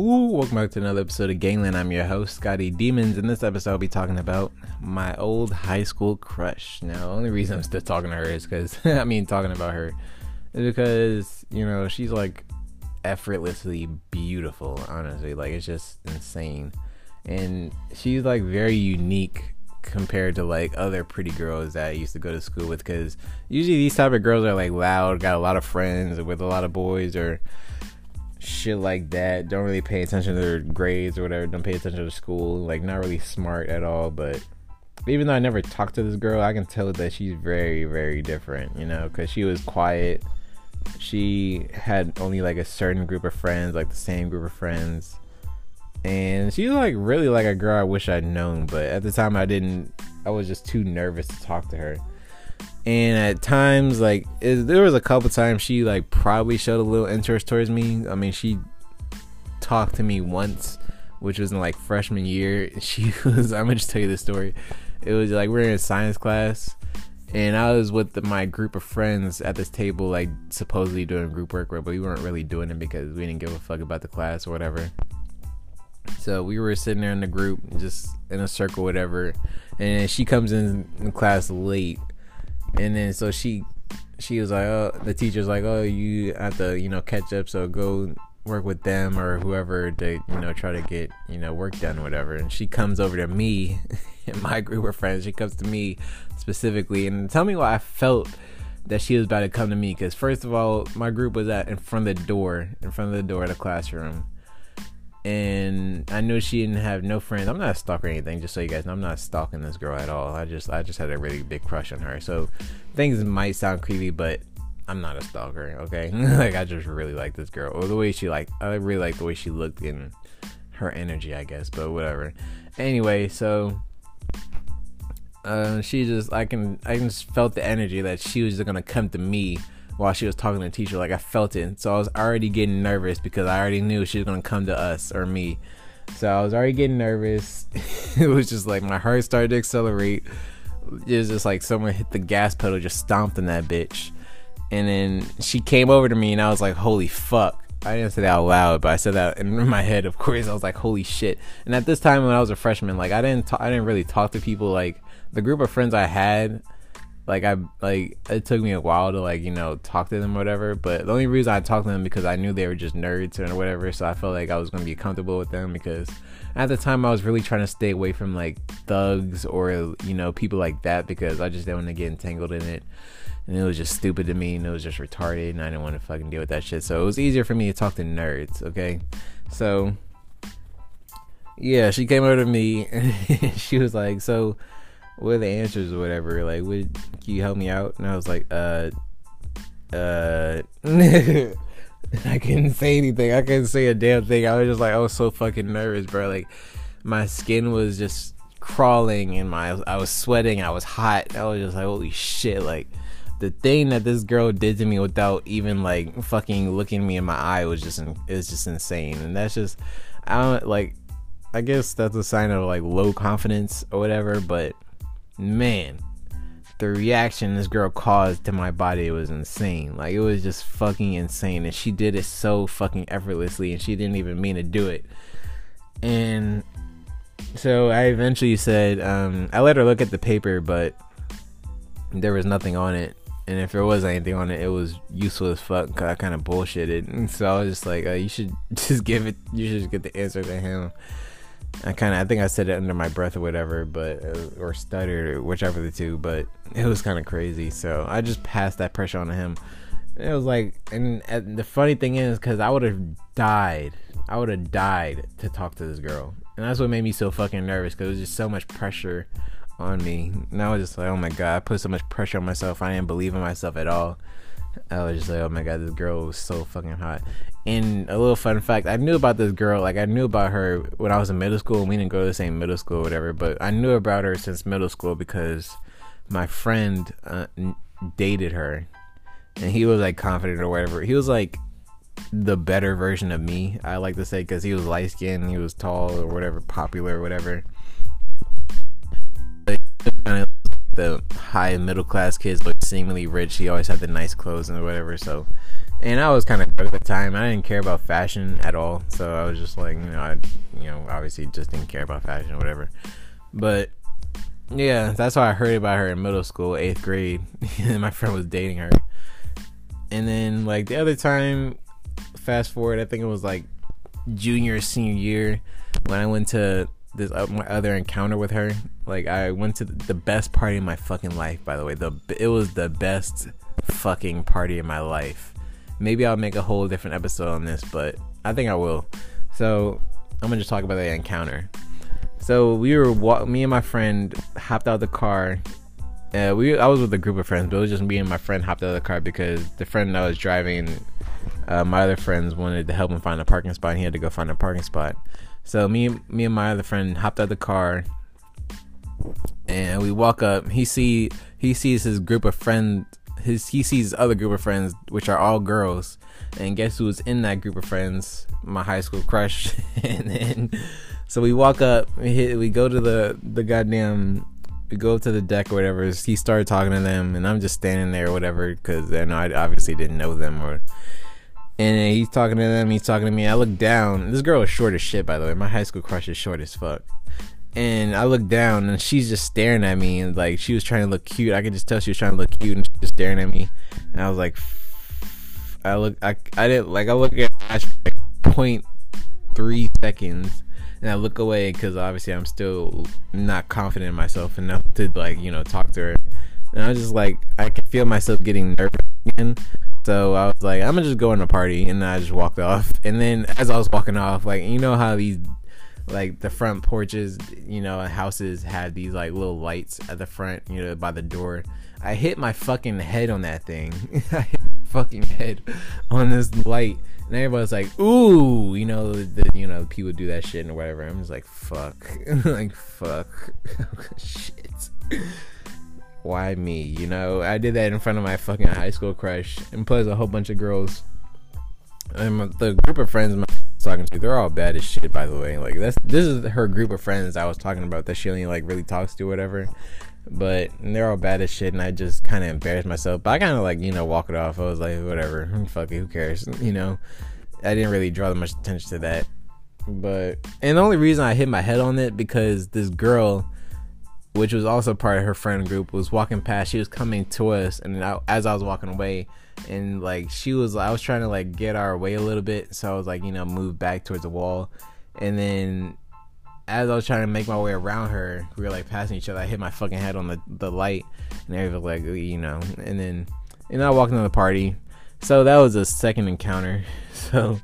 Ooh, welcome back to another episode of Gangland. I'm your host, Scotty Demons. In this episode, I'll be talking about my old high school crush. Now, the only reason I'm still talking to her is because, I mean, talking about her is because, you know, she's like effortlessly beautiful, honestly. Like, it's just insane. And she's like very unique compared to like other pretty girls that I used to go to school with because usually these type of girls are like loud, got a lot of friends with a lot of boys or shit like that. Don't really pay attention to their grades or whatever. Don't pay attention to school. Like not really smart at all. But even though I never talked to this girl, I can tell that she's very, very different. You know, because she was quiet. She had only like a certain group of friends, like the same group of friends. And she's like really like a girl I wish I'd known, but at the time I didn't. I was just too nervous to talk to her and at times like it, there was a couple times she like probably showed a little interest towards me. I mean she talked to me once which was in like freshman year. She was i'm gonna just tell you this story. It was like we are in a science class and i was with the, my group of friends at this table like supposedly doing group work but we weren't really doing it because we didn't give a fuck about the class or whatever. So we were sitting there in the group just in a circle whatever. And she comes in class late and then so she she was like oh the teacher's like oh you have to you know catch up so go work with them or whoever to you know try to get you know work done or whatever. And she comes over to me and my group of friends she comes to me specifically. And tell me why i felt that she was about to come to me because first of all my group was at in front of the door in front of the door of the classroom and I knew she didn't have no friends. I'm not a stalker or anything, just so you guys know. I'm not stalking this girl at all. I just I just had a really big crush on her. So things might sound creepy, but I'm not a stalker, okay? like I just really like this girl. Or the way she like I really like the way she looked and her energy, I guess, but whatever. Anyway, so uh, she just I can I just felt the energy that she was gonna come to me while she was talking to the teacher. Like I felt it. So I was already getting nervous because I already knew she was gonna come to us or me. So I was already getting nervous. it was just like my heart started to accelerate. It was just like someone hit the gas pedal, just stomped in that bitch. And then she came over to me and I was like, holy fuck. I didn't say that out loud, but I said that in my head, of course. I was like, holy shit. And at this time when I was a freshman, like I didn't I didn't really talk to people like the group of friends I had like I like it took me a while to like you know talk to them or whatever. But the only reason I talked to them because I knew they were just nerds or whatever. So I felt like I was gonna be comfortable with them because at the time I was really trying to stay away from like thugs or you know people like that because I just didn't want to get entangled in it. And it was just stupid to me and it was just retarded and I didn't want to fucking deal with that shit. So it was easier for me to talk to nerds, okay? So yeah, she came over to me and she was like, So what are the answers or whatever? Like, would can you help me out? And I was like, uh, uh, I couldn't say anything. I couldn't say a damn thing. I was just like, I was so fucking nervous, bro. Like, my skin was just crawling and my I was sweating. I was hot. I was just like, holy shit! Like, the thing that this girl did to me without even like fucking looking me in my eye was just it was just insane. And that's just I don't like. I guess that's a sign of like low confidence or whatever, but man, the reaction this girl caused to my body was insane. Like it was just fucking insane, and she did it so fucking effortlessly, and she didn't even mean to do it. And so I eventually said, um, I let her look at the paper, but there was nothing on it. And if there was anything on it, it was useful as fuck. Cause I kind of bullshitted, and so I was just like, uh, "You should just give it. You should just get the answer to him." I kind of I think I said it under my breath or whatever, but uh, or stuttered or whichever the two, but it was kind of crazy. So I just passed that pressure on to him. It was like, and, and the funny thing is, because I would have died, I would have died to talk to this girl, and that's what made me so fucking nervous because it was just so much pressure on me. And I was just like, oh my god, I put so much pressure on myself. I didn't believe in myself at all. I was just like, oh my god, this girl was so fucking hot. And a little fun fact, I knew about this girl, like I knew about her when I was in middle school. We didn't go to the same middle school or whatever, but I knew about her since middle school because my friend uh, dated her, and he was like confident or whatever. He was like the better version of me, I like to say, because he was light skinned, he was tall or whatever, popular or whatever. the high middle class kids but seemingly rich. He always had the nice clothes and whatever. So, and I was kind of at the time. I didn't care about fashion at all. So I was just like, you know, I, you know, obviously just didn't care about fashion or whatever. But yeah, that's how I heard about her in middle school, eighth grade. My friend was dating her. And then like the other time, fast forward, I think it was like junior senior year when I went to this other encounter with her. Like I went to the best party in my fucking life. By the way, the it was the best fucking party in my life. Maybe I'll make a whole different episode on this, but I think I will. So I'm gonna just talk about the encounter. So we were me and my friend hopped out of the car. Uh, we I was with a group of friends, but it was just me and my friend hopped out of the car because the friend that was driving, uh, my other friends wanted to help him find a parking spot. And he had to go find a parking spot. So me, me and my other friend hopped out of the car, and we walk up. He see he sees his group of friends. His he sees other group of friends, which are all girls. And guess who was in that group of friends? My high school crush. and then, so we walk up. We hit. We go to the the goddamn. We go to the deck or whatever. He started talking to them, and I'm just standing there or whatever because know I obviously didn't know them or and he's talking to them. He's talking to me. I look down. This girl is short as shit, by the way. My high school crush is short as fuck. And I look down, and she's just staring at me, and like she was trying to look cute. I could just tell she was trying to look cute, and she's just staring at me. And I was like, I look, I, I didn't like. I look at her like point three seconds, and I look away because obviously I'm still not confident in myself enough to like you know talk to her. And I was just like, I can feel myself getting nervous again. So I was like, I'm gonna just go in the party, and I just walked off. And then as I was walking off, like you know how these, like the front porches, you know, houses have these like little lights at the front, you know, by the door. I hit my fucking head on that thing. I hit my fucking head on this light, and everybody's like, "Ooh," you know, the you know people do that shit and whatever. I'm just like, "Fuck," like "fuck," shit why me? You know, I did that in front of my fucking high school crush, and plus a whole bunch of girls. And the group of friends I'm talking to, they're all bad as shit. By the way, like that's this is her group of friends I was talking about that she only like really talks to, whatever. But they're all bad as shit, and I just kind of embarrassed myself. But I kind of like you know walk it off. I was like, whatever, fuck it, who cares? You know, I didn't really draw much attention to that. But and the only reason I hit my head on it because this girl which was also part of her friend group, was walking past. She was coming to us, and I, as I was walking away, and like she was, I was trying to like get our way a little bit, so I was like, you know, move back towards the wall, and then as I was trying to make my way around her, we were like passing each other. I hit my fucking head on the the light, and everything like you know, and then and I walked into the party. So that was a second encounter. So,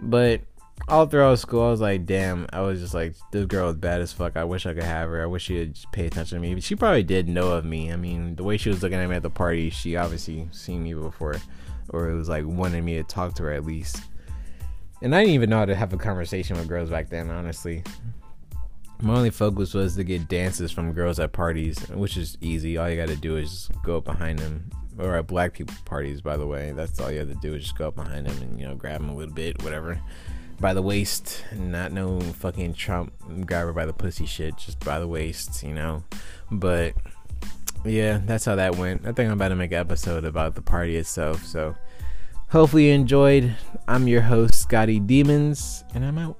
but all throughout school, I was like, damn, I was just like, this girl is bad as fuck. I wish I could have her. I wish she would pay attention to me. But she probably did know of me. I mean, the way she was looking at me at the party, she obviously seen me before, or it was like wanting me to talk to her at least. And I didn't even know how to have a conversation with girls back then, honestly. My only focus was to get dances from girls at parties, which is easy. All you got to do is just go up behind them. Or at black people parties, by the way. That's all you have to do is just go up behind them and, you know, grab them a little bit, whatever by the waist, not no fucking Trump grab her by the pussy shit, just by the waist, you know. But yeah, that's how that went. I think I'm about to make an episode about the party itself. So hopefully you enjoyed. I'm your host, Scotty Demons, and I'm out.